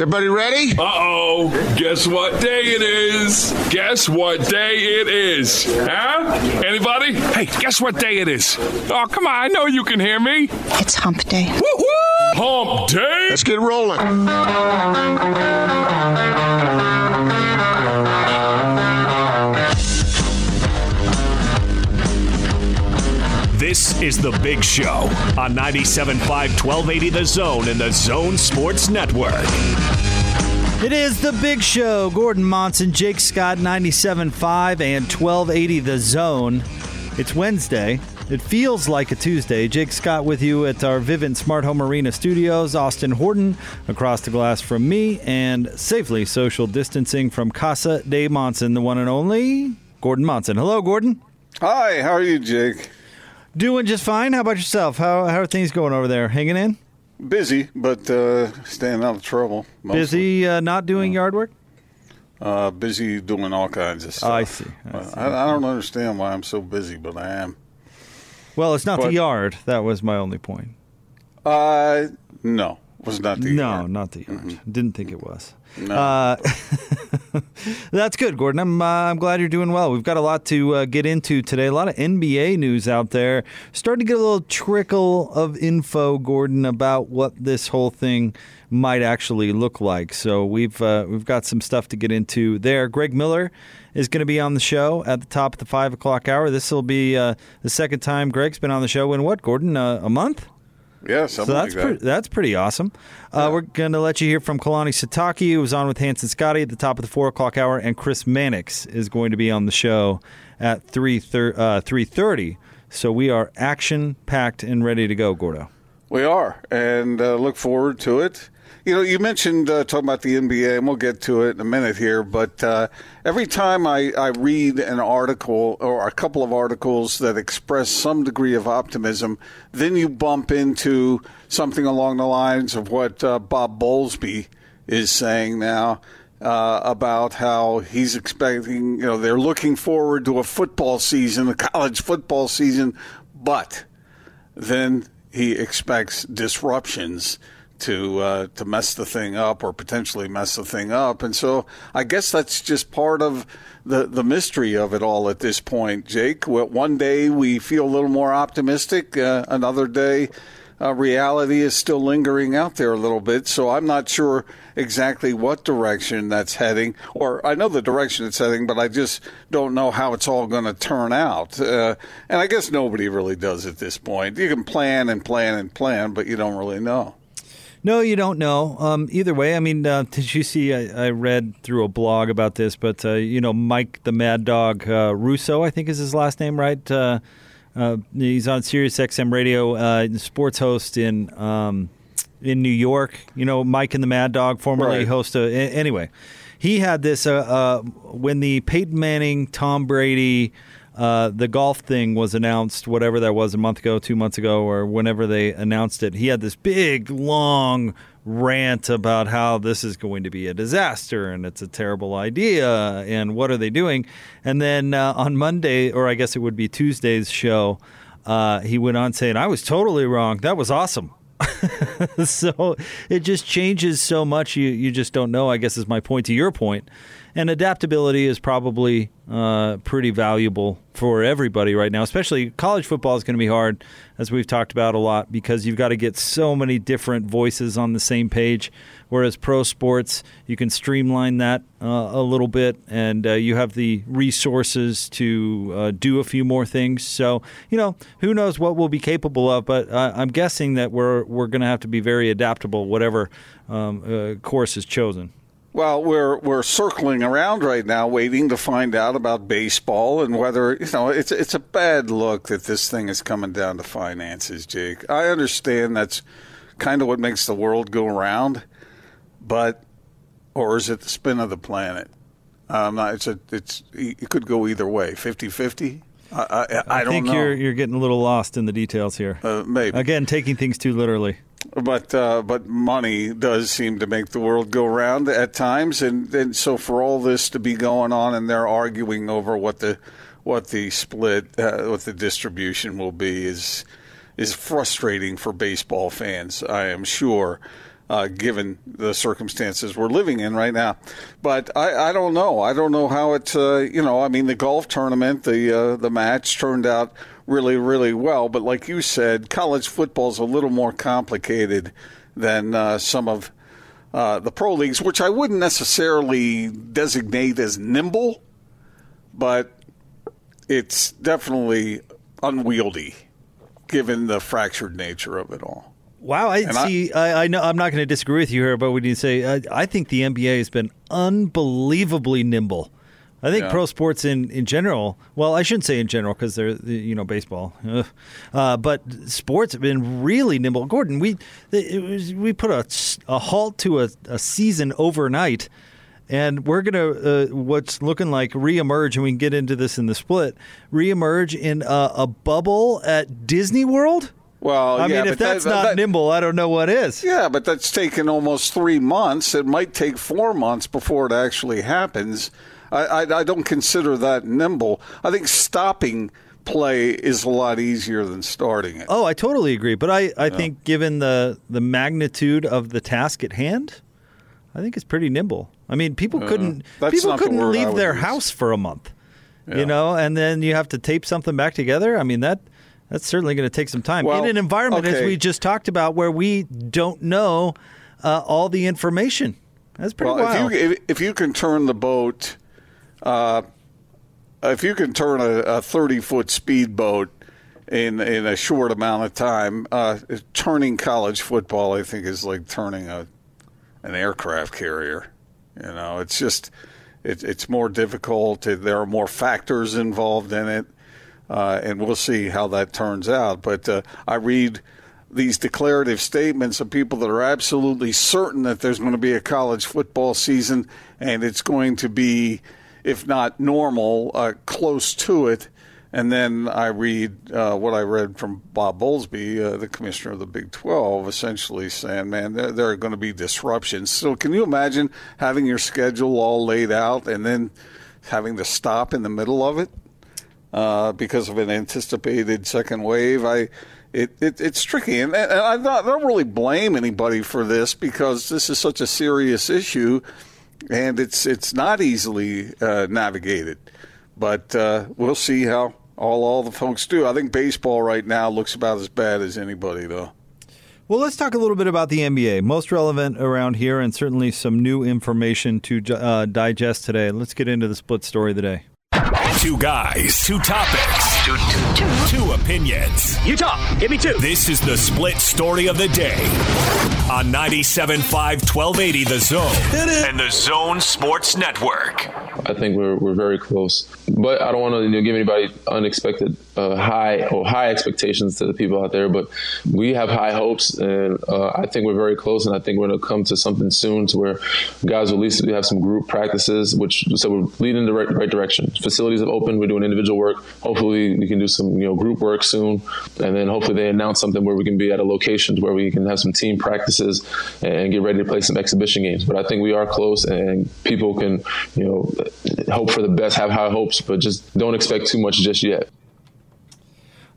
Is everybody ready? Uh oh. Guess what day it is? Guess what day it is? Huh? Anybody? Hey, guess what day it is? Oh, come on. I know you can hear me. It's hump day. Woo-hoo! Hump day. Let's get rolling. Is The Big Show on 97.5 1280 The Zone and the Zone Sports Network. It is the big show. Gordon Monson, Jake Scott, 97.5 and 1280 The Zone. It's Wednesday. It feels like a Tuesday. Jake Scott with you at our Vivint Smart Home Arena studios. Austin Horton across the glass from me, and safely social distancing from Casa de Monson, the one and only Gordon Monson. Hello, Gordon. Hi, how are you, Jake? Doing just fine. How about yourself? How, how are things going over there? Hanging in? Busy, but uh, staying out of trouble. Mostly. Busy, uh, not doing yard work? Uh, busy doing all kinds of stuff. I see. I, see. I, I don't understand why I'm so busy, but I am. well, it's not the yard. That was my only point. Uh, no, was not the yard. no, yard. not the yard. Didn't think it was. No. Uh, that's good, Gordon. I'm uh, I'm glad you're doing well. We've got a lot to uh, get into today. A lot of NBA news out there. Starting to get a little trickle of info, Gordon, about what this whole thing might actually look like. So we've uh, we've got some stuff to get into there. Greg Miller is going to be on the show at the top of the five o'clock hour. This will be uh, the second time Greg's been on the show in what, Gordon? Uh, a month. Yeah, So something that's like that. pretty, that's pretty awesome. Uh, We're going to let you hear from Kalani Sitake, who was on with Hanson Scotty at the top of the four o'clock hour, and Chris Mannix is going to be on the show at three thir- uh, three thirty. So we are action packed and ready to go, Gordo. We are, and uh, look forward to it. You know, you mentioned uh, talking about the NBA, and we'll get to it in a minute here. But uh, every time I, I read an article or a couple of articles that express some degree of optimism, then you bump into something along the lines of what uh, Bob Bowlsby is saying now. Uh, about how he's expecting, you know, they're looking forward to a football season, a college football season, but then he expects disruptions to uh, to mess the thing up or potentially mess the thing up. And so I guess that's just part of the the mystery of it all at this point, Jake. One day we feel a little more optimistic, uh, another day. Uh, reality is still lingering out there a little bit, so I'm not sure exactly what direction that's heading. Or I know the direction it's heading, but I just don't know how it's all going to turn out. Uh, and I guess nobody really does at this point. You can plan and plan and plan, but you don't really know. No, you don't know. Um, either way, I mean, uh, did you see? I, I read through a blog about this, but uh, you know, Mike the Mad Dog uh, Russo, I think is his last name, right? Uh, uh, he's on Sirius XM radio, uh, sports host in um, in New York. You know, Mike and the Mad Dog, formerly Right. host of. Anyway, he had this uh, uh, when the Peyton Manning, Tom Brady. Uh, the golf thing was announced, whatever that was, a month ago, two months ago, or whenever they announced it. He had this big, long rant about how this is going to be a disaster and it's a terrible idea and what are they doing. And then uh, on Monday, or I guess it would be Tuesday's show, uh, he went on saying, I was totally wrong. That was awesome. so it just changes so much. You you just don't know. I guess is my point to your point. And adaptability is probably uh, pretty valuable for everybody right now. Especially college football is going to be hard, as we've talked about a lot, because you've got to get so many different voices on the same page. Whereas pro sports, you can streamline that uh, a little bit, and uh, you have the resources to uh, do a few more things. So you know, who knows what we'll be capable of? But I'm guessing that we're we're going to have to be very adaptable, whatever um, uh, course is chosen. Well, we're we're circling around right now, waiting to find out about baseball and whether you know it's it's a bad look that this thing is coming down to finances, Jake. I understand that's kind of what makes the world go round, but or is it the spin of the planet? Um, it's a it's it could go either way, 50-50. I, I, I, don't think know. you're you're getting a little lost in the details here. Uh, maybe Again, taking things too literally. But uh, but money does seem to make the world go round at times, and, and so for all this to be going on, and they're arguing over what the what the split, uh, what the distribution will be, is is frustrating for baseball fans. I am sure. Uh, given the circumstances we're living in right now, but I, I don't know. I don't know how it. Uh, you know, I mean, the golf tournament, the uh, the match turned out really, really well. But like you said, college football is a little more complicated than uh, some of uh, the pro leagues, which I wouldn't necessarily designate as nimble, but it's definitely unwieldy given the fractured nature of it all. Wow, I And see. I, I know I'm not going to disagree with you here, but when you say I, I think the NBA has been unbelievably nimble. I think Yeah. pro sports in, in general. Well, I shouldn't say in general because they're you know baseball, uh, but sports have been really nimble. Gordon, we it was, we put a, a halt to a, a season overnight, and we're gonna uh, what's looking like reemerge, and we can get into this in the split. Reemerge in a, a bubble at Disney World. Well, I yeah, mean, if but that- that's not that- nimble, I don't know what is. Yeah, but that's taken almost three months. It might take four months before it actually happens. I, I, I don't consider that nimble. I think stopping play is a lot easier than starting it. Oh, I totally agree. But I, I think given the the magnitude of the task at hand, I think it's pretty nimble. I mean, people couldn't people couldn't leave their use. house for a month. Yeah. You know, and then you have to tape something back together. I mean that that's certainly going to take some time Well, in an environment as we just talked about where we don't know uh, all the information. That's pretty well, wild. if you if, if you can turn the boat, uh, if you can turn a, a thirty foot speedboat in in a short amount of time, uh, turning college football, I think, is like turning a an aircraft carrier. You know, it's just it, it's more difficult. There are more factors involved in it, uh, and we'll see how that turns out. But uh, I read these declarative statements of people that are absolutely certain that there's going to be a college football season, and it's going to be, if not normal, uh, close to it. And then I read uh, what I read from Bob Bowlsby, uh, the commissioner of the Big 12, essentially saying, man, there, there are going to be disruptions. So can you imagine having your schedule all laid out and then having to stop in the middle of it uh, because of an anticipated second wave? I. It, it, it's tricky, and, and I don't, I don't really blame anybody for this because this is such a serious issue, and it's it's not easily uh, navigated. But uh, we'll see how all all the folks do. I think baseball right now looks about as bad as anybody, though. Well, let's talk a little bit about the NBA. Most relevant around here, and certainly some new information to uh, digest today. Let's get into the split story of the day. Two guys, two topics, two, two, two opinions. You talk. Give me two. This is the split story of the day on 97.5 1280 The Zone and the Zone Sports Network. I think we're, we're very close, but I don't want to you know, give anybody unexpected uh, high or high expectations to the people out there. But we have high hopes, and uh, I think we're very close. And I think we're going to come to something soon, to where guys will at least have some group practices, which so we're leading in the right, right direction. Facilities have opened. We're doing individual work. Hopefully, we can do some you know group work soon, and then hopefully they announce something where we can be at a location where we can have some team practices and get ready to play some exhibition games. But I think we are close, and people can you know hope for the best, have high hopes, but just don't expect too much just yet.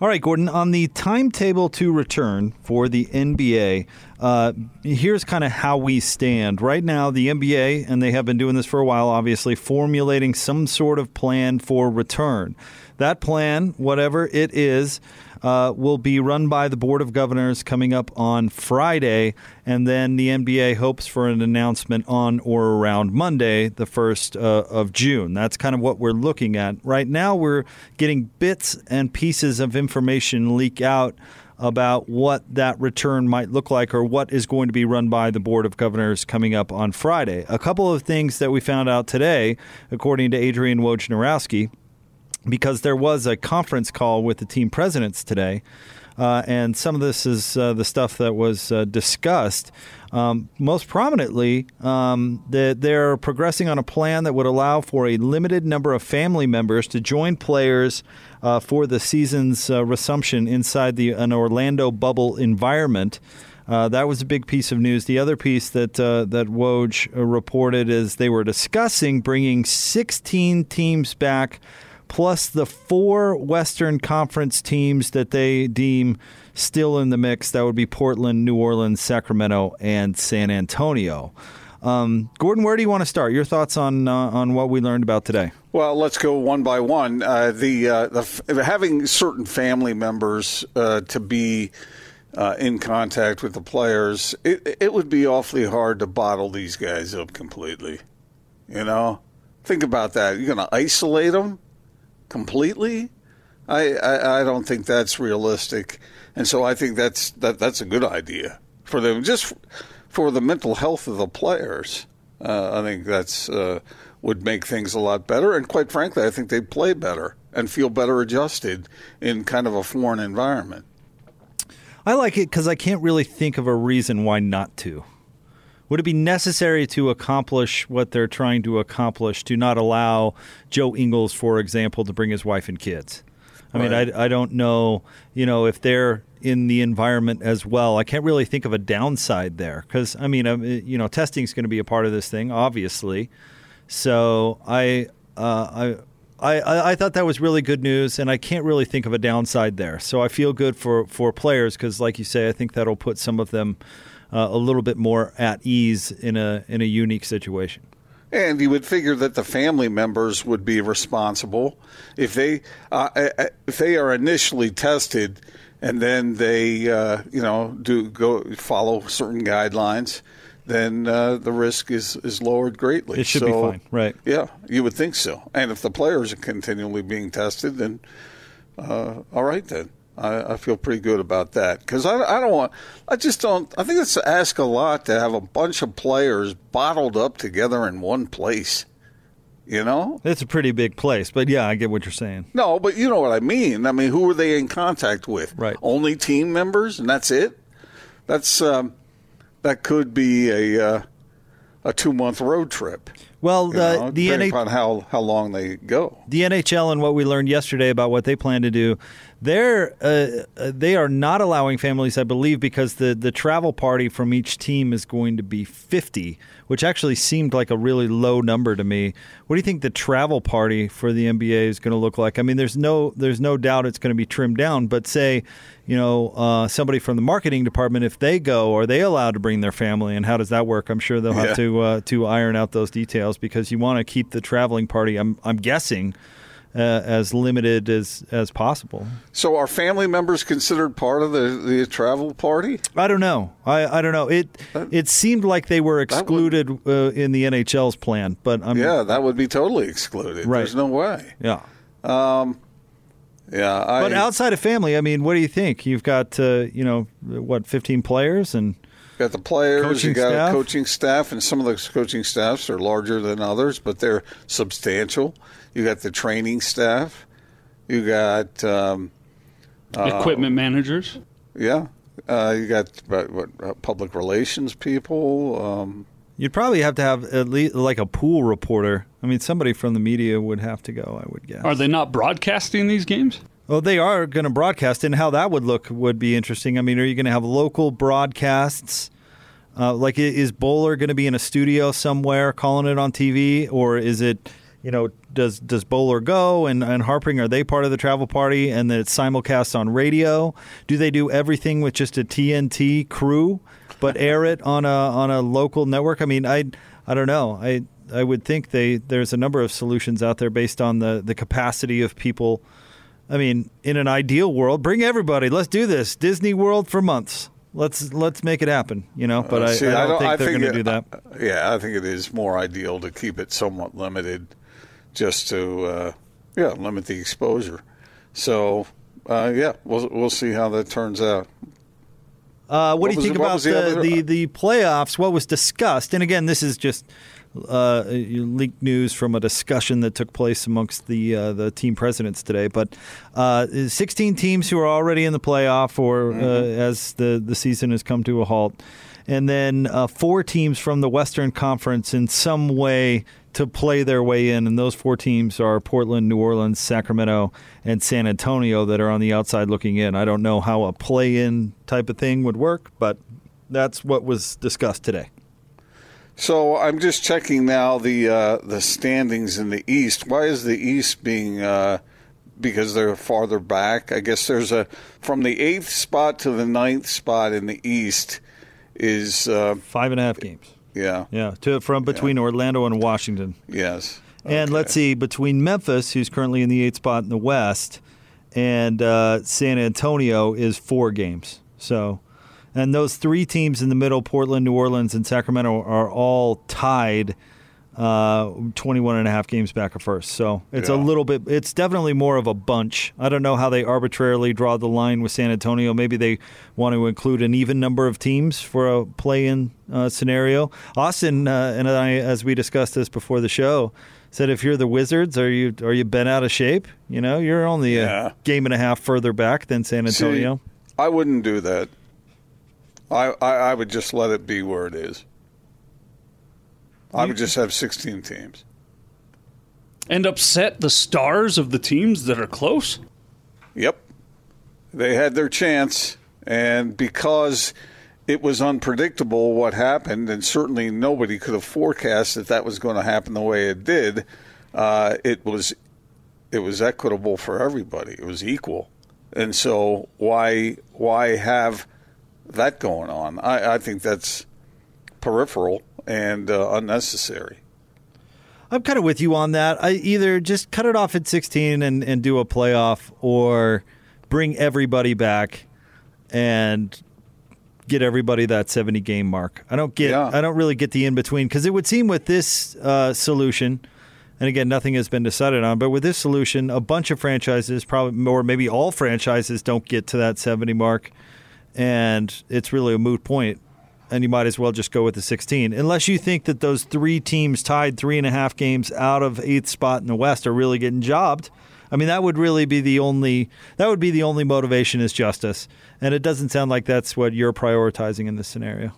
All right, Gordon, on the timetable to return for the NBA, uh, here's kind of how we stand. Right now, the NBA, and they have been doing this for a while, obviously, formulating some sort of plan for return. That plan, whatever it is, uh, will be run by the Board of Governors coming up on Friday, and then the NBA hopes for an announcement on or around Monday, the 1st uh, of June. That's kind of what we're looking at. Right now, we're getting bits and pieces of information leak out. about what that return might look like or what is going to be run by the Board of Governors coming up on Friday. A couple of things that we found out today, according to Adrian Wojnarowski, because there was a conference call with the team presidents today. Uh, and some of this is uh, the stuff that was uh, discussed. Um, most prominently, um, that they're progressing on a plan that would allow for a limited number of family members to join players uh, for the season's uh, resumption inside the an Orlando bubble environment. Uh, that was a big piece of news. The other piece that that Woj reported is they were discussing bringing 16 teams back, plus the four Western Conference teams that they deem still in the mix. That would be Portland, New Orleans, Sacramento, and San Antonio. Um, Gordon, where do you want to start? Your thoughts on uh, on what we learned about today? Well, let's go one by one. Uh, the uh, the having certain family members uh, to be uh, in contact with the players, it, it would be awfully hard to bottle these guys up completely. You know, think about that. You're going to isolate them completely. I, I, I don't think that's realistic, and so I think that's that that's a good idea for them, just for the mental health of the players. Uh, I think that's uh, would make things a lot better. And quite frankly, I think they'd play better and feel better adjusted in kind of a foreign environment. I like it because I can't really think of a reason why not to. Would it be necessary to accomplish what they're trying to accomplish to not allow Joe Ingles, for example, to bring his wife and kids? I right. mean, I, I don't know, you know, if they're in the environment as well. I can't really think of a downside there because, I mean, um, you know, testing is going to be a part of this thing, obviously. So I, uh, I, I, I thought that was really good news, and I can't really think of a downside there. So I feel good for, for players because, like you say, I think that'll put some of them uh, a little bit more at ease in a in a unique situation. And you would figure that the family members would be responsible if they uh, uh if they are initially tested and then they uh, you know do go follow certain guidelines then uh, the risk is, is lowered greatly. It should so, be fine, right? Yeah, you would think so. And if the players are continually being tested, then uh, all right, then I, I, feel pretty good about that because I, I don't want. I just don't. I think it's ask a lot to have a bunch of players bottled up together in one place. You know, it's a pretty big place, but yeah, I get what you're saying. No, but you know what I mean. I mean, who are they in contact with? Right. Only team members, and that's it. That's. Um, that could be a uh, a two month road trip. Well, the the NHL, how how long they go. The NHL and what we learned yesterday about what they plan to do, they're uh, uh, they are not allowing families, I believe, because the the travel party from each team is going to be fifty, which actually seemed like a really low number to me. What do you think the travel party for the NBA is going to look like? I mean, there's no there's no doubt it's going to be trimmed down, but say you know, uh, somebody from the marketing department, if they go, are they allowed to bring their family, and how does that work? I'm sure they'll have yeah. to uh, to iron out those details because you want to keep the traveling party. I'm I'm guessing. Uh, as limited as as possible. So, are family members considered part of the, the travel party? I don't know. I, I don't know. It that, it seemed like they were excluded would, uh, in the NHL's plan, but I'm, yeah, that would be totally excluded. Right. There's no way. Yeah. Um, yeah, I, but outside of family, I mean, what do you think? You've got uh, you know what, fifteen players and got the players, coaching you got staff. coaching staff, and some of the coaching staffs are larger than others, but they're substantial. You got the training staff, you got um, uh, equipment managers. Yeah, uh, you got what, what uh, public relations people. Um, You'd probably have to have at least like a pool reporter. I mean, somebody from the media would have to go. I would guess. Are they not broadcasting these games? Well, they are going to broadcast, and how that would look would be interesting. I mean, are you going to have local broadcasts? Uh, like, is Bowler going to be in a studio somewhere calling it on TV, or is it, you know, does does Bowler go and, and Harpring are they part of the travel party, and then it's simulcast on radio? Do they do everything with just a TNT crew? but air it on a on a local network. I mean, I I don't know. I I would think they there's a number of solutions out there based on the the capacity of people. I mean, in an ideal world, bring everybody. Let's do this. Disney World for months. Let's let's make it happen. You know, but uh, see, I, I, don't I, don't think I they're going to do that. Uh, yeah, I think it is more ideal to keep it somewhat limited, just to uh, yeah limit the exposure. So uh, yeah, we'll we'll see how that turns out. Uh, what, What do you think the- about the the, other- the, the playoffs? What was discussed? And again, this is just uh, leaked news from a discussion that took place amongst the uh, the team presidents today. But uh, 16 teams who are already in the playoff, or uh, Mm-hmm. as the the season has come to a halt, and then uh, four teams from the Western Conference in some way to play their way in, and those four teams are Portland, New Orleans, Sacramento, and San Antonio that are on the outside looking in. I don't know how a play-in type of thing would work, but that's what was discussed today. So I'm just checking now the uh, the standings in the East. Why is the East being uh, because they're farther back? I guess there's a from the eighth spot to the ninth spot in the East is uh, Five and a half games. Yeah Yeah, to from between Orlando and Washington. yes And let's see, between Memphis, who's currently in the eighth spot in the West, and uh, San Antonio is four games. So, and those three teams in the middle, Portland, New Orleans, and Sacramento, are all tied uh, 21 and a half games back of first. So it's a little bit, it's definitely more of a bunch. I don't know how they arbitrarily draw the line with San Antonio. Maybe they want to include an even number of teams for a play in uh, scenario. Austin uh, and I, as we discussed this before the show, said if you're the Wizards, are you are you bent out of shape? You know, you're only Yeah. a game and a half further back than San See, Antonio. I wouldn't do that. I, I I would just let it be where it is. I would just have 16 teams. And upset the stars of the teams that are close? Yep. They had their chance, and because it was unpredictable what happened, and certainly nobody could have forecast that that was going to happen the way it did, uh, it was it was equitable for everybody. It was equal, and so why why have that going on? I, I think that's peripheral and uh, unnecessary. I'm kind of with you on that. I either just cut it off at 16 and, and do a playoff, or bring everybody back and get everybody that 70 game mark. I don't get. Yeah. I don't really get the in between because it would seem with this uh, solution, and again, nothing has been decided on. But with this solution, a bunch of franchises, probably or maybe all franchises, don't get to that 70 mark, and it's really a moot point and you might as well just go with the 16, unless you think that those three teams tied three and a half games out of eighth spot in the West are really getting jobbed. I mean, that would really be the only that would be the only motivation is justice, and it doesn't sound like that's what you're prioritizing in this scenario.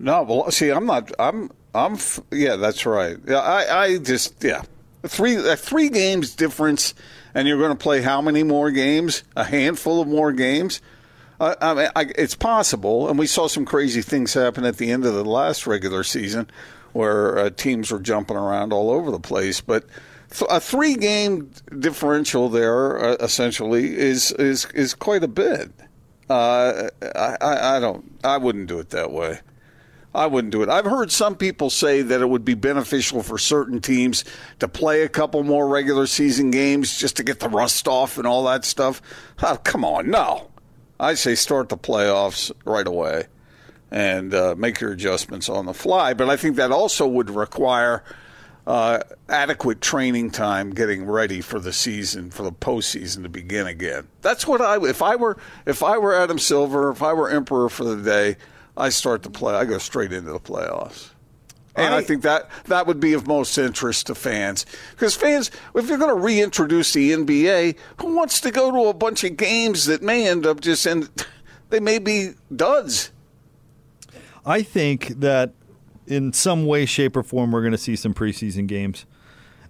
No, well, see, I'm not. I'm. I'm. Yeah, that's right. Yeah, I. I just. Yeah, three. A three games difference, and you're going to play how many more games? A handful of more games. I mean, I, it's possible, and we saw some crazy things happen at the end of the last regular season, where uh, teams were jumping around all over the place. But th- a three-game differential there, uh, essentially, is is is quite a bit. Uh, I, I, I don't. I wouldn't do it that way. I wouldn't do it. I've heard some people say that it would be beneficial for certain teams to play a couple more regular season games just to get the rust off and all that stuff. Oh, come on, no. I say start the playoffs right away and uh, make your adjustments on the fly. But I think that also would require uh, adequate training time getting ready for the season, for the postseason to begin again. That's what I. If I were, if I were Adam Silver, if I were Emperor for the day, I start the play. I go straight into the playoffs. And I, I- think that that would be of most interest to fans. Because fans, if you're going to reintroduce the NBA, who wants to go to a bunch of games that may end up just in, they may be duds. I think that in some way, shape, or form, we're going to see some preseason games,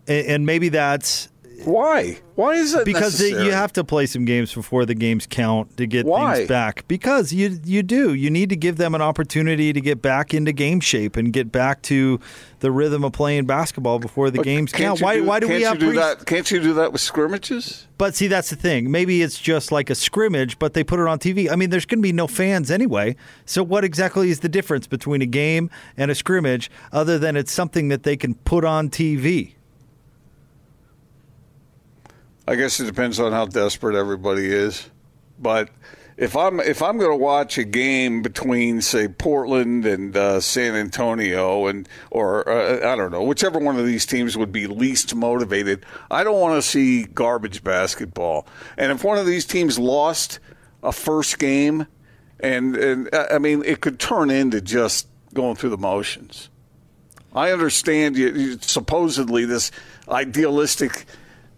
and, and maybe that's Why? Why is that? because necessary? you have to play some games before the games count to get Why? things back. Because you you do you need to give them an opportunity to get back into game shape and get back to the rhythm of playing basketball before the But games count. you Why why do we have do pre- that? Can't you do that with scrimmages? But see, that's the thing. Maybe it's just like a scrimmage, but they put it on TV. I mean, there's going to be no fans anyway. So, what exactly is the difference between a game and a scrimmage other than it's something that they can put on TV? I guess it depends on how desperate everybody is, but if I'm if I'm going to watch a game between say Portland and uh, San Antonio and or uh, I don't know whichever one of these teams would be least motivated, I don't want to see garbage basketball. And if one of these teams lost a first game, and and uh, I mean it could turn into just going through the motions. I understand you, you supposedly this idealistic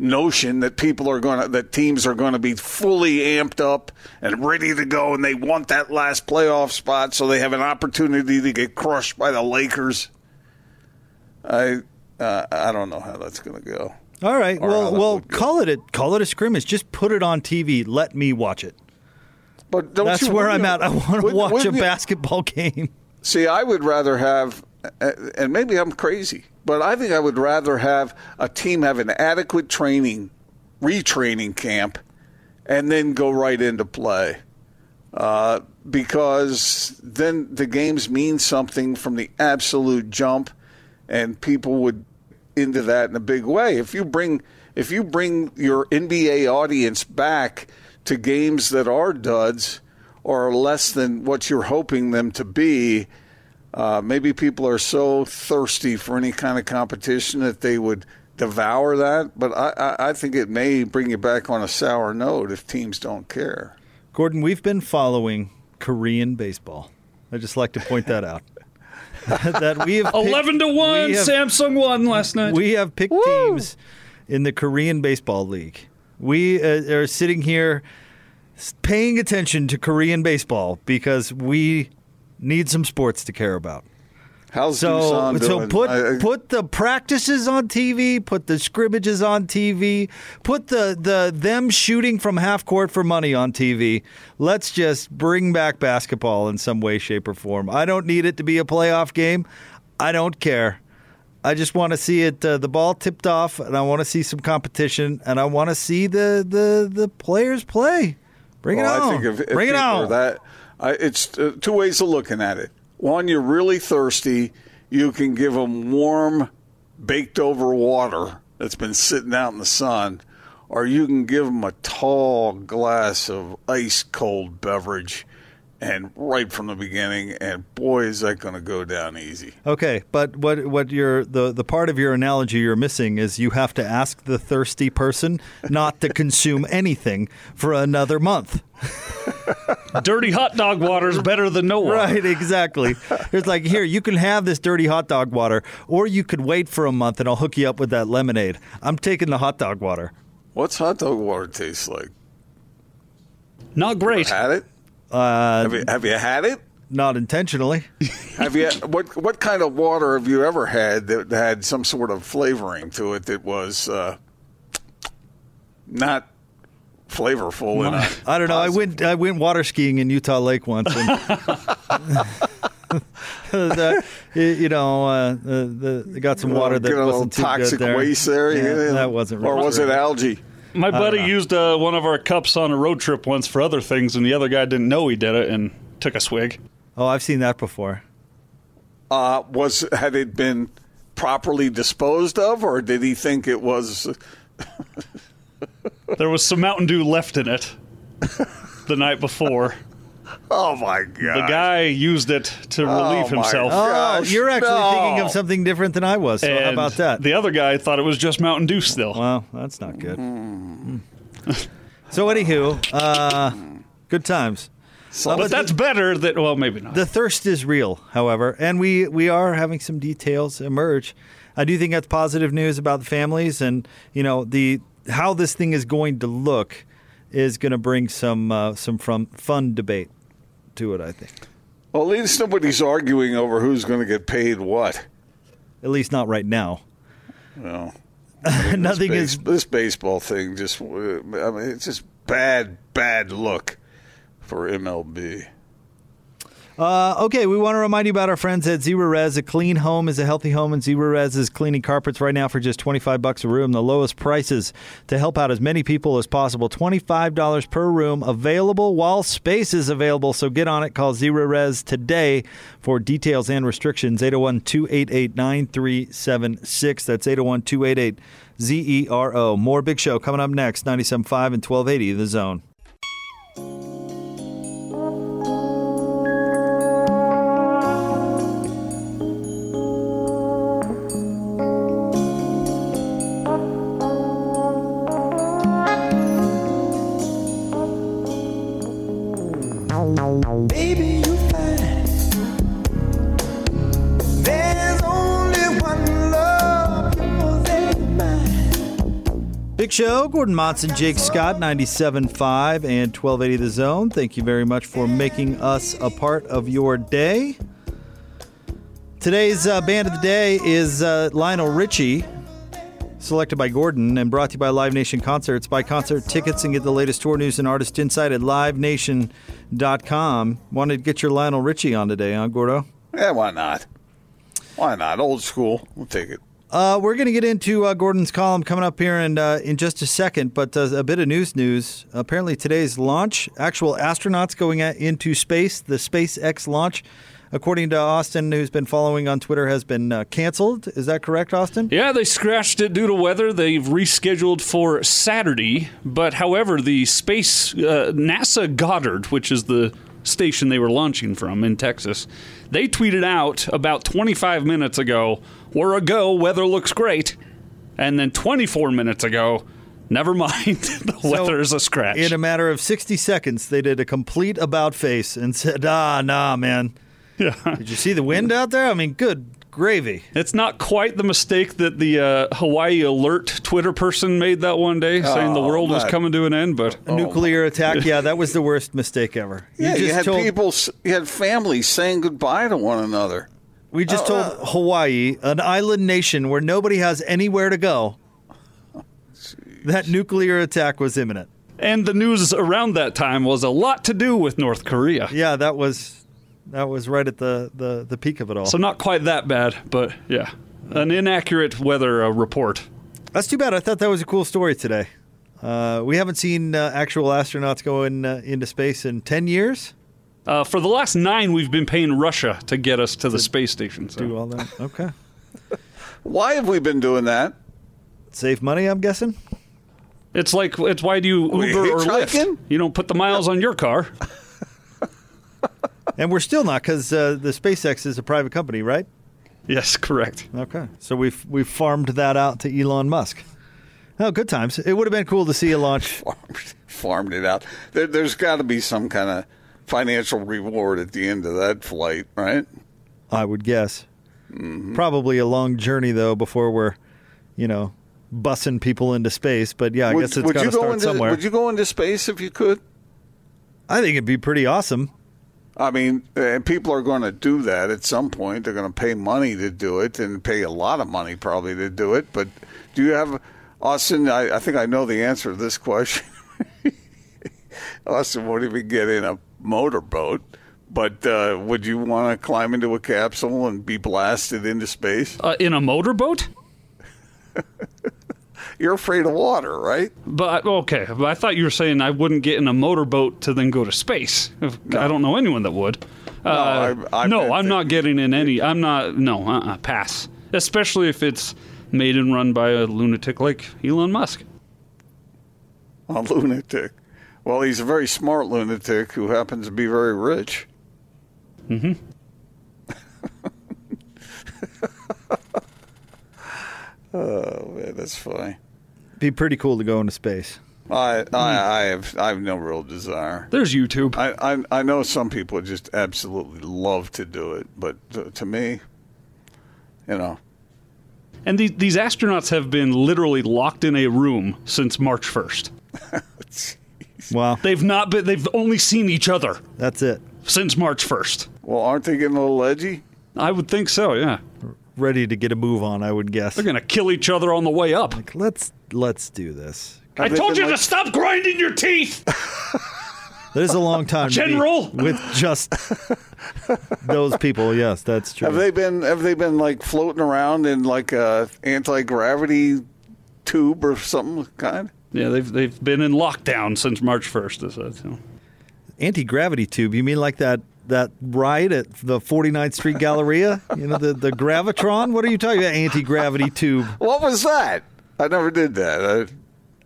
notion that people are going to that teams are going to be fully amped up and ready to go and they want that last playoff spot so they have an opportunity to get crushed by the Lakers. I uh, I don't know how that's going to go. All right. Or well, well, call it a call it a scrimmage. Just put it on TV. Let me watch it. But don't That's you- where I'm know, at. I want to watch a basketball game. See, I would rather have, uh, and maybe I'm crazy, but I think I would rather have a team have an adequate training, retraining camp, and then go right into play. Uh, because then the games mean something from the absolute jump, and people would into that in a big way. If you bring if you bring your NBA audience back to games that are duds or less than what you're hoping them to be, uh, maybe people are so thirsty for any kind of competition that they would devour that. But I, I, I think it may bring you back on a sour note if teams don't care. Gordon, we've been following Korean baseball. I just like to point that out. that we have picked- Eleven to one. have- Samsung won last night. We have picked teams in the Korean Baseball League. We uh, are sitting here paying attention to Korean baseball because we need some sports to care about. How's So, Doosan so put I- I- put the practices on TV, put the scrimmages on TV, put the the them shooting from half court for money on TV. Let's just bring back basketball in some way, shape, or form. I don't need it to be a playoff game. I don't care. I just want to see it uh, the ball tipped off, and I want to see some competition, and I want to see the the the players play. Bring it Well, on! I think if, if Bring it on! That It's uh, two ways of looking at it. One, you're really thirsty. You can give them warm, baked over water that's been sitting out in the sun, or you can give them a tall glass of ice cold beverage, and right from the beginning. And boy, is that going to go down easy. Okay, but what what your the the part of your analogy you're missing is you have to ask the thirsty person not to consume anything for another month. Dirty hot dog water is better than no water. Right, exactly. It's like here you can have this dirty hot dog water, or you could wait for a month and I'll hook you up with that lemonade. I'm taking the hot dog water. What's hot dog water taste like? Not great. Had it? Uh, Have you, have you had it? not intentionally. Have you what what kind of water have you ever had that had some sort of flavoring to it that was uh, not flavorful enough? I don't know. I went I went water skiing in Utah Lake once. And the, you know, uh, the, the, they got some water that Get a little wasn't too toxic good there. waste there. Yeah, Yeah, that wasn't. or was it algae? My buddy used uh, one of our cups on a road trip once for other things, and the other guy didn't know he did it and took a swig. Oh, I've seen that before. Uh, was had it been properly disposed of, or did he think it was? There was some Mountain Dew left in it the night before. Oh my god! The guy used it to relieve my himself. Oh, Gosh, you're actually no. thinking of something different than I was. So how about that? The other guy thought it was just Mountain Dew still. well, that's not good. Mm. so, anywho, uh, good times. Uh, but that's better that, well, maybe not. The thirst is real, however, and we we are having some details emerge. I do think that's positive news about the families, and you know the how this thing is going to look is going to bring some uh, some from fun debate to it. I think, Well, at least nobody's arguing over who's going to get paid what. at least not right now. Well, Nothing this, is this baseball thing. Just, uh, I mean, it's just bad, bad look for MLB. Uh, okay, we want to remind you about our friends at Zerorez. A clean home is a healthy home, and Zerorez is cleaning carpets right now for just 25 bucks a room. The lowest prices to help out as many people as possible. $25 per room available while space is available. So get on it. Call Zerorez today for details and restrictions. 801 288 9376. That's 801 288 ZERO. More Big Show coming up next. 97.5 and 1280 The Zone. Big Show. Gordon Monson, Jake Scott, 97.5 and 1280 The Zone. Thank you very much for making us a part of your day. Today's uh, band of the day is uh, Lionel Richie, selected by Gordon and brought to you by Live Nation Concerts. Buy concert tickets and get the latest tour news and artist insight at livenation.com. Wanted to get your Lionel Richie on today, huh, Gordo? Yeah, why not? Why not? Old school. We'll take it. Uh, we're going to get into uh, Gordon's column coming up here in uh, in just a second, but uh, a bit of news news. Apparently, today's launch, actual astronauts going into space, the SpaceX launch, according to Austin, who's been following on Twitter, has been uh, canceled. Is that correct, Austin? Yeah, they scratched it due to weather. They've rescheduled for Saturday. But however, the space uh, NASA Goddard, which is the station they were launching from in Texas, they tweeted out about 25 minutes ago, "We're a go. Weather looks great." And then 24 minutes ago, never mind. the weather is a scratch. In a matter of 60 seconds, they did a complete about face and said, ah, nah, man. Yeah. Did you see the wind out there? I mean, good gravy. It's not quite the mistake that the uh, Hawaii Alert Twitter person made that one day, saying the Oh, world was coming to an end. But A nuclear attack, yeah, that was the worst mistake ever. Yeah, you, just had told- people, you had families saying goodbye to one another. We just Oh, told Hawaii, an island nation where nobody has anywhere to go, that nuclear attack was imminent. and the news around that time was a lot to do with North Korea. Yeah, that was that was right at the the, the peak of it all. So not quite that bad, but yeah, an inaccurate weather uh, report. That's too bad. I thought that was a cool story today. Uh, we haven't seen uh, actual astronauts go in, uh, into space in ten years. Uh, for the last nine, we've been paying Russia to get us to the space station. So. Do all that. Okay. Why have we been doing that? Save money, I'm guessing. It's like it's why do you Uber or Lyft? You don't put the miles on your car. And we're still not because uh, the SpaceX is a private company, right? Yes, correct. Okay. So we've we've farmed that out to Elon Musk. Oh, good times. It would have been cool to see a launch. Farmed, farmed it out. There, there's got to be some kind of financial reward at the end of that flight, right? I would guess. Mm-hmm. Probably a long journey though before we're, you know, bussing people into space. But yeah, I would, guess it's would got you to go start into somewhere. Would you go into space if you could? I think it'd be pretty awesome. I mean, people are going to do that at some point. They're going to pay money to do it and pay a lot of money probably to do it. But do you have, Austin? I, I think I know the answer to this question. Austin won't even get in a motorboat. But uh, would you want to climb into a capsule and be blasted into space? Uh, in a motorboat? You're afraid of water, right? But okay, but I thought you were saying I wouldn't get in a motorboat to then go to space. If- I don't know anyone that would. Uh, I- I no, I'm not getting in any. I'm not. No, uh-uh, pass. Especially if it's made and run by a lunatic like Elon Musk. A lunatic. Well, he's a very smart lunatic who happens to be very rich. Mm-hmm. Oh man, that's funny. Be pretty cool to go into space. I, I, I have, I have no real desire. There's YouTube. I, I, I know some people just absolutely love to do it, but to, to me, you know, And these these astronauts have been literally locked in a room since March 1st. Wow, They've not been. They've only seen each other that's it. since March 1st. well, aren't they getting a little edgy? I would think so. Yeah, Ready to get a move on, I would guess. they're gonna kill each other on the way up. Like, let's let's do this. I told you like- to stop grinding your teeth. That is a long time, to be General! with just those people. Yes, that's true. Have they been, have they been like floating around in like a anti gravity tube or something kind? Yeah, they've they've been in lockdown since March first. Is that so? Anti gravity tube? You mean like that that ride at the 49th Street Galleria? You know the the gravitron? What are you talking about? Anti gravity tube? What was that? I never did that. I,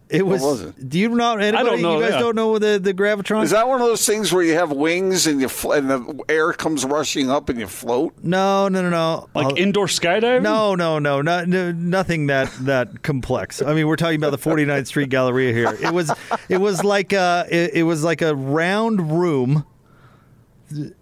It was. was it? Do you not? Anybody, don't know, You guys yeah. don't know the the gravitron? is that one of those things where you have wings and you fl- and the air comes rushing up and you float? no, no, no, no. Like I'll- indoor skydiving? No, no, no, not, no, nothing that that complex. I mean, we're talking about the 49th Street Galleria here. It was, it was like a, it, it was like a round room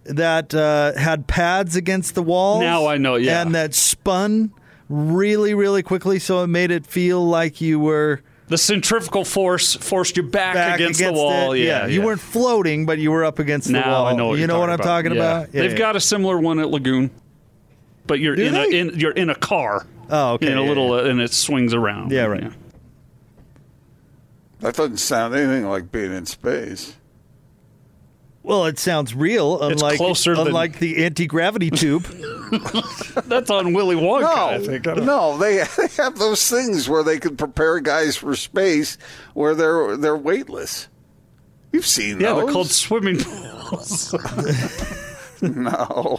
that uh, had pads against the walls. Now I know, yeah. and that spun really, really quickly, so it made it feel like you were The centrifugal force forced you back, back against, the wall. it. yeah, you yeah. weren't floating, but you were up against the Now wall. I know what you you're know what I'm talking talking Yeah. about? Yeah, They've yeah. got a similar one at Lagoon, but you're Do in they? a in, you're in a car. Oh, okay. In a yeah, little, yeah. uh, and it swings around. Yeah, right. That doesn't sound anything like being in space. Well, it sounds real, It's unlike closer than- unlike the anti gravity tube. That's on Willy Wonka. No, I think. I no, they, they have those things where they can prepare guys for space where they're they're weightless. You've seen that. Yeah, those? they're called swimming pools. no.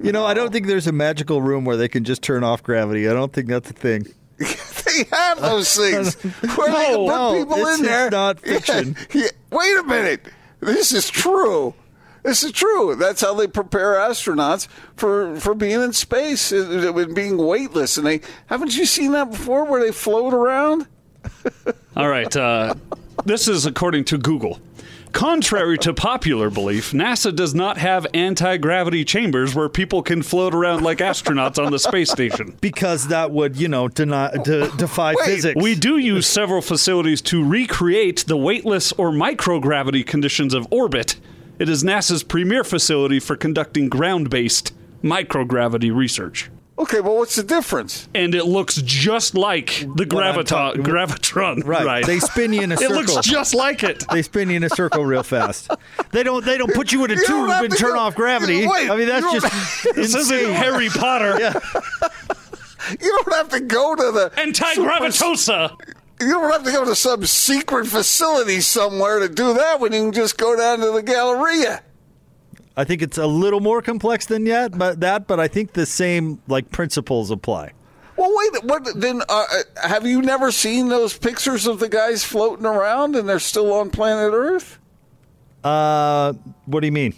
You know, I don't think there's a magical room where they can just turn off gravity. I don't think that's a thing. they have those things where they can put no, people it's- in there. it's not fiction. Yeah, yeah. Wait a minute. This is true. This is true. That's how they prepare astronauts for, for being in space uh, and being weightless. And they haven't you seen that before, where they float around? All right. Uh, this is according to Google. Contrary to popular belief, NASA does not have anti gravity chambers where people can float around like astronauts on the space station. Because that would, you know, deny, de- defy Wait, physics. We do use several facilities to recreate the weightless or microgravity conditions of orbit. It is NASA's premier facility for conducting ground based microgravity research. Okay, well, what's the difference? And it looks just like the What I'm gravita- talking- gravitron. Right. They spin you in a circle. It looks just like it. They spin you in a circle real fast. They don't. They don't put you in a You tube and turn go- off gravity. Wait, I mean, that's just This isn't insane. Harry Potter. Yeah. You don't have to go to the Anti gravitosa. You don't have to go to some secret facility somewhere to do that when you can just go down to the Galleria. I think it's a little more complex than yet, but that. But I think the same like principles apply. Well, wait. What then? Uh, uh, have you never seen those pictures of the guys floating around and they're still on planet Earth? Uh, what do you mean?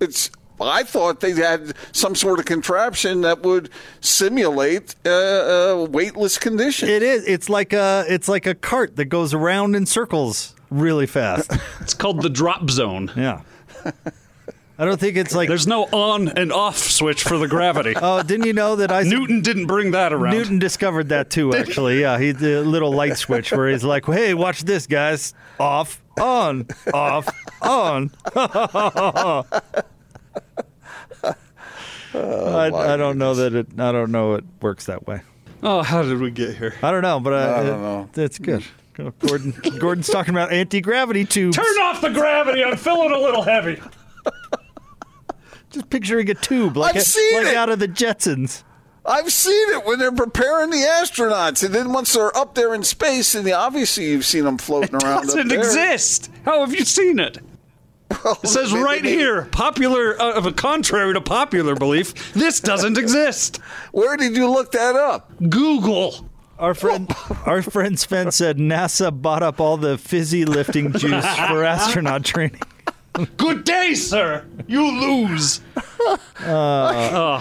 It's. I thought they had some sort of contraption that would simulate uh, uh, weightless conditions. It is. It's like a. It's like a cart that goes around in circles really fast. It's called the drop zone. yeah. I don't think it's like. There's no on and off switch for the gravity. Oh, didn't you know that I Newton didn't bring that around. Newton discovered that too, actually. Yeah, he did a little light switch where he's like, "Hey, watch this, guys! Off, on, off, on." I, I don't know that it. I don't know it works that way. Oh, how did we get here? I don't know, but uh, I don't know. It's good. Gordon, Gordon's talking about anti gravity tubes. Turn off the gravity. I'm feeling a little heavy. Just picturing a tube like, I've a- seen like it. out of the Jetsons. I've seen it when they're preparing the astronauts, and then once they're up there in space, and obviously you've seen them floating around. up doesn't there. exist. How have you seen it? It says They- right they- here, popular, uh, of a contrary to popular belief, this doesn't exist. Where did you look that up? Google. Our friend, our friend Sven said NASA bought up all the fizzy lifting juice for astronaut training. Good day, sir. You lose. Uh,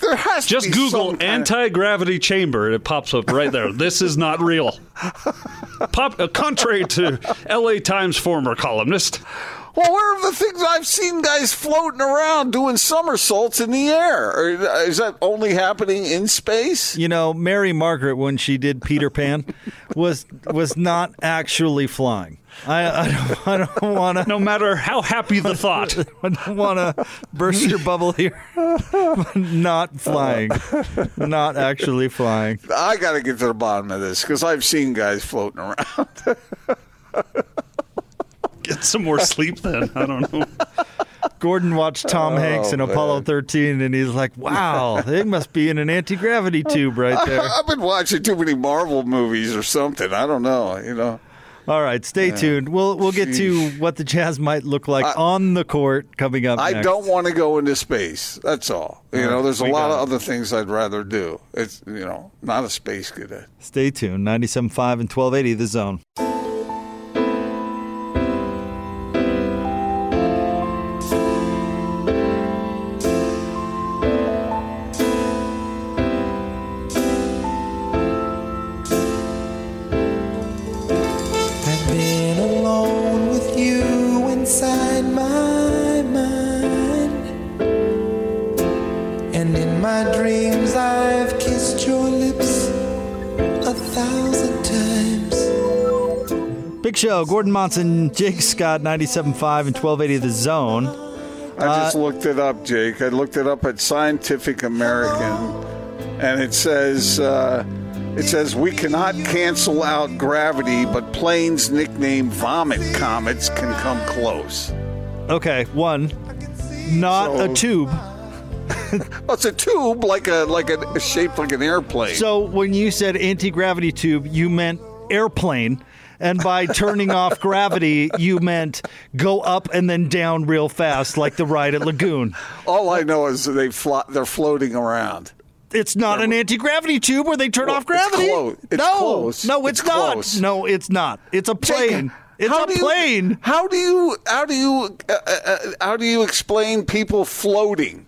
there has Just to be Google some anti gravity chamber and it pops up right there. This is not real. Pop, uh, contrary to LA Times former columnist. Well, where are the things I've seen guys floating around doing somersaults in the air? Or uh, is that only happening in space? You know, Mary Margaret when she did Peter Pan was was not actually flying. I I don't, I don't want to. No matter how happy the thought. I don't want to burst your bubble here. not flying, not actually flying. I got to get to the bottom of this because I've seen guys floating around. Get some more sleep then. I don't know. Gordon watched Tom oh, Hanks in Oh, Apollo 13, and he's like, "Wow, they must be in an anti gravity tube right there." I've been watching too many Marvel movies or something. I don't know. You know. All right, stay tuned. We'll we'll get to what the Jazz might look like on the court coming up. I next. don't want to go into space. That's all. You All know, right, there's a lot of it. other things I'd rather do. It's you know, not a space cadet. Stay tuned. 97.5 and 1280 The Zone. Show, Gordon Monson, Jake Scott, 97.5 and 1280 The Zone. I just looked it up, Jake. I looked it up at Scientific American, and it says uh, it says we cannot cancel out gravity, but planes nicknamed vomit comets can come close. Okay, one, not So- a tube. Well, it's a tube like a like a shaped like an airplane. So when you said anti gravity tube, you meant airplane. And by turning off gravity, you meant go up and then down real fast, like the ride at Lagoon. All I know is they fly, they're floating around. It's not an anti gravity tube where they turn Well, off gravity. it's close. It's no, close. no, it's, It's not. close. No, it's not. It's a plane. It's how a do you- plane. how do you how do you uh, uh, how do you explain people floating?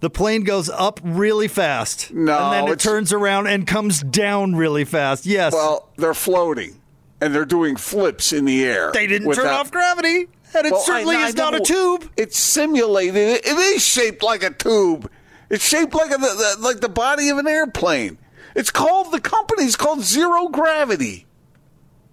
The plane goes up really fast. No, And then it turns around and comes down really fast. Yes. Well, they're floating and they're doing flips in the air. they didn't turn off gravity. And it Well, certainly I- I is not a tube. It's simulated. It it is shaped like a tube. It's shaped like a, like the body of an airplane. It's called the company's called Zero Gravity.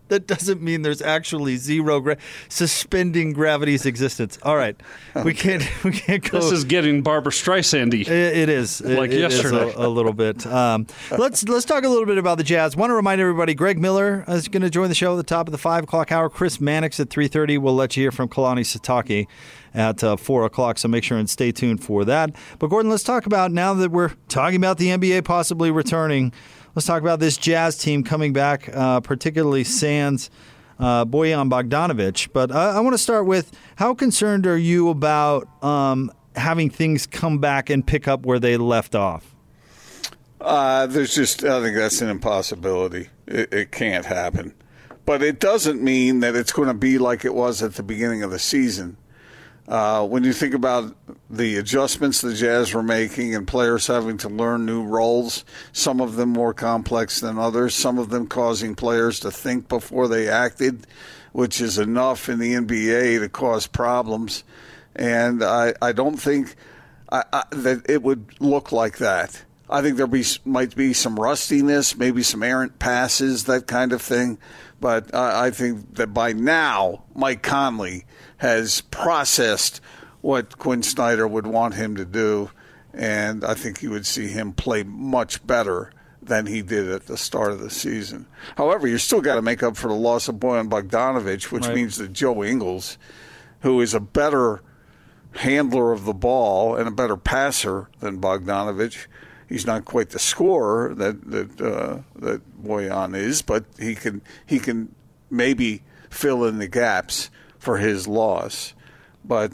That doesn't mean there's actually zero gra- suspending gravity's existence. All right, we can't we can't go. This is getting Barbara Streisandy. It- it is It- Like it is yesterday. a, a little bit. Um, let's let's talk a little bit about the Jazz. Want to remind everybody, Greg Miller is going to join the show at the top of the five o'clock hour. Chris Mannix at three thirty. We'll let you hear from Kalani Sitake at uh, four o'clock. So make sure and stay tuned for that. But Gordon, let's talk about now that we're talking about the NBA possibly returning. Let's talk about this Jazz team coming back, uh, particularly Sands. Uh, Bojan Bogdanovich, but I, I want to start with how concerned are you about um, having things come back and pick up where they left off? Uh, there's just, I think that's an impossibility. It, it can't happen. But it doesn't mean that it's going to be like it was at the beginning of the season. Uh, when you think about the adjustments the Jazz were making and players having to learn new roles, some of them more complex than others, some of them causing players to think before they acted, which is enough in the NBA to cause problems. And I, I don't think I, I, that it would look like that. I think there be might be some rustiness, maybe some errant passes, that kind of thing. But I I think that by now, Mike Conley has processed what Quinn Snyder would want him to do, and I think you would see him play much better than he did at the start of the season. However, you still got to make up for the loss of Bojan Bogdanovich, which Right. means that Joe Ingles, who is a better handler of the ball and a better passer than Bogdanovich. He's not quite the scorer that that uh, that Bojan is, but he can he can maybe fill in the gaps for his loss. But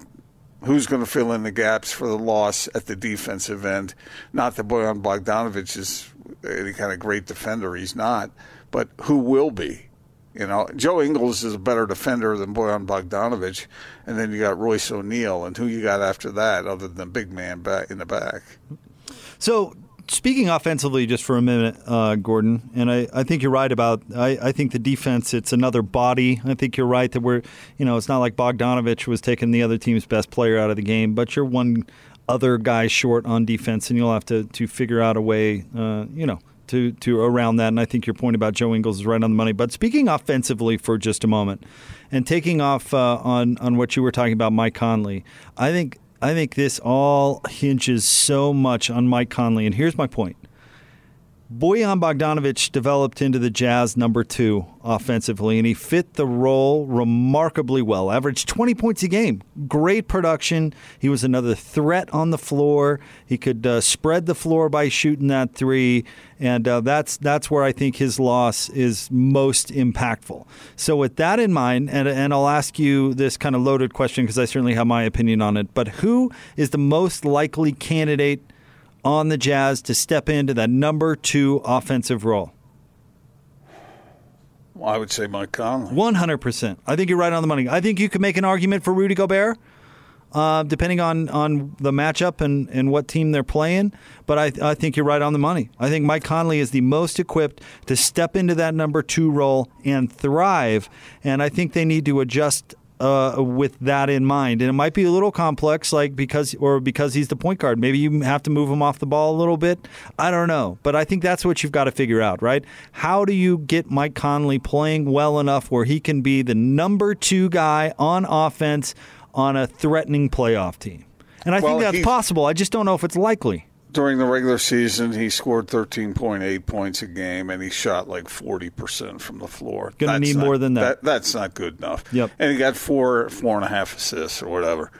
who's going to fill in the gaps for the loss at the defensive end? Not that Bojan Bogdanovich is any kind of great defender. He's not, but who will be? You know, Joe Ingles is a better defender than Bojan Bogdanovich, and then you got Royce O'Neale, and who you got after that, other than big man back in the back. So, speaking offensively, just for a minute, uh, Gordon, and I, I think you're right about. I, I think the defense, it's another body. I think you're right that we're, you know, it's not like Bogdanovich was taking the other team's best player out of the game, but you're one other guy short on defense, and you'll have to to figure out a way, uh, you know. To, to around that, and I think your point about Joe Ingles is right on the money. But speaking offensively for just a moment, and taking off uh, on on what you were talking about, Mike Conley, I think I think this all hinges so much on Mike Conley. And here's my point Bojan Bogdanovich developed into the Jazz number two offensively, and he fit the role remarkably well. Averaged 20 points a game. Great production. He was another threat on the floor. He could uh, spread the floor by shooting that three, and uh, that's that's where I think his loss is most impactful. So with that in mind, and and I'll ask you this kind of loaded question because I certainly have my opinion on it. But who is the most likely candidate? On the Jazz to step into that number two offensive role? Well, I would say Mike Conley. 100%. I think you're right on the money. I think you could make an argument for Rudy Gobert, uh, depending on, on the matchup and, and what team they're playing. But I, I think you're right on the money. I think Mike Conley is the most equipped to step into that number two role and thrive. And I think they need to adjust uh, with that in mind, and it might be a little complex, like because or because he's the point guard. Maybe you have to move him off the ball a little bit. I don't know, but I think that's what you've got to figure out, right? How do you get Mike Conley playing well enough where he can be the number two guy on offense on a threatening playoff team? And I Well, think that's possible. I just don't know if it's likely. During the regular season, he scored 13.8 points a game, and he shot like 40% from the floor. Gonna That's need not- more than that. That's not good enough. Yep. And he got four, four and a half assists or whatever.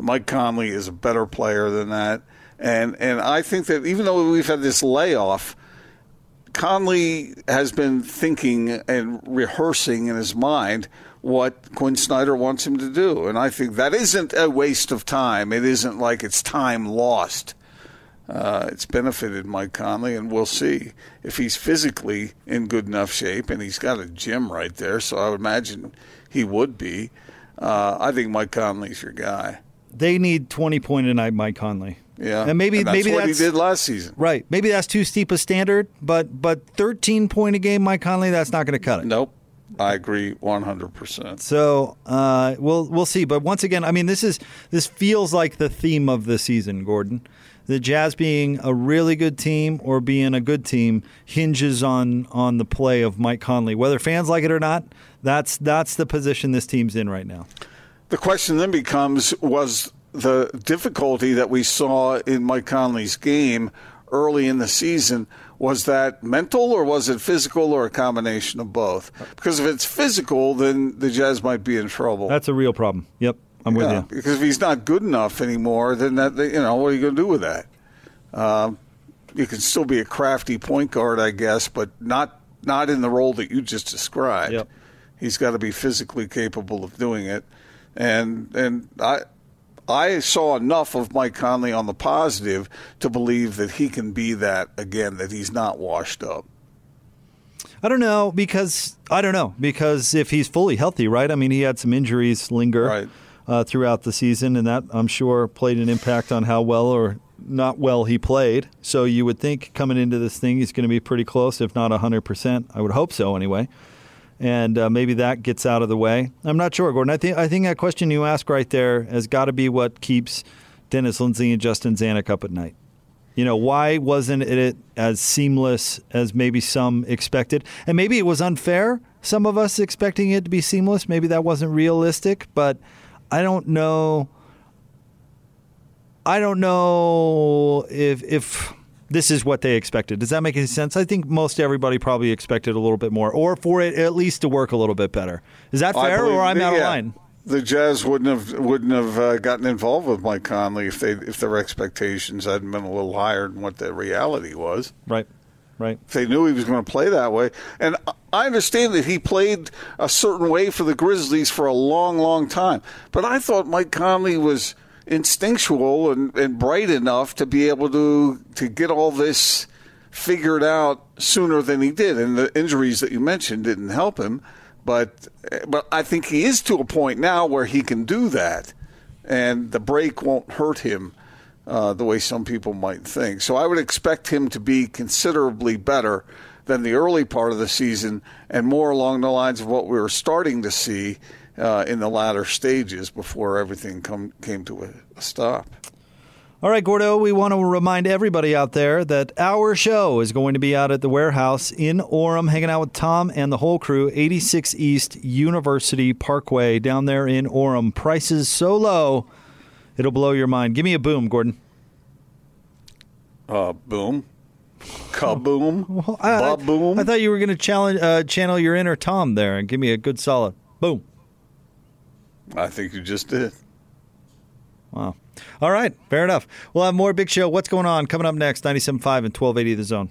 Mike Conley is a better player than that. And, and I think that even though we've had this layoff, Conley has been thinking and rehearsing in his mind what Quinn Snyder wants him to do. And I think that isn't a waste of time. It isn't like it's time lost. Uh, it's benefited Mike Conley, and we'll see if he's physically in good enough shape. And he's got a gym right there, so I would imagine he would be. Uh, I think Mike Conley's your guy. They need twenty point a night, Mike Conley. Yeah, and maybe that's maybe what that's he did last season. Right. Maybe that's too steep a standard, but but 13 point a game, Mike Conley, that's not going to cut it. Nope. I agree 100%. So uh, we'll we'll see. But once again, I mean, this is this feels like the theme of the season, Gordon. The Jazz being a really good team or being a good team hinges on on the play of Mike Conley. Whether fans like it or not, that's that's the position this team's in right now. The question then becomes was the difficulty that we saw in Mike Conley's game early in the season was that mental or was it physical or a combination of both? Because if it's physical, then the Jazz might be in trouble. That's a real problem. Yep, I'm with Yeah, you. Because if he's not good enough anymore, then that you know what are you going to do with that? Um, you can still be a crafty point guard, I guess, but not not in the role that you just described. Yep. He's got to be physically capable of doing it, and and I. I saw enough of Mike Conley on the positive to believe that he can be that again, that he's not washed up. I don't know because I don't know because if he's fully healthy, right? I mean, he had some injuries linger Right. Uh, throughout the season, and that I'm sure played an impact on how well or not well he played. So you would think coming into this thing, he's going to be pretty close, if not 100 percent. I would hope so, anyway. And uh, maybe that gets out of the way. I'm not sure, Gordon. I think I think that question you ask right there has got to be what keeps Dennis Lindsey and Justin Zanik up at night. You know, why wasn't it as seamless as maybe some expected? And maybe it was unfair, some of us expecting it to be seamless. Maybe that wasn't realistic, but I don't know. I don't know if if this is what they expected. Does that make any sense? I think most everybody probably expected a little bit more, or for it at least to work a little bit better. Is that fair, believe- or I'm out of line? The Jazz wouldn't have wouldn't have uh, gotten involved with Mike Conley if they if their expectations hadn't been a little higher than what the reality was. Right, right. They knew he was going to play that way, and I understand that he played a certain way for the Grizzlies for a long, long time, but I thought Mike Conley was instinctual and, and bright enough to be able to to get all this figured out sooner than he did, and the injuries that you mentioned didn't help him. But but I think he is to a point now where he can do that, and the break won't hurt him uh, the way some people might think. So I would expect him to be considerably better than the early part of the season, and more along the lines of what we were starting to see uh, in the latter stages before everything come, came to a, stop. All right, Gordo, we want to remind everybody out there that our show is going to be out at the warehouse in Orem, hanging out with Tom and the whole crew, 86 East University Parkway down there in Orem. Prices so low, it'll blow your mind. Give me a boom, Gordon. Uh, boom. Kaboom. I, Bob boom. I thought you were going to challenge, uh, channel your inner Tom there and give me a good solid boom. I think you just did. Wow. All right, fair enough. We'll have more Big Show. What's going on coming up next? 97.5 and 1280 The Zone.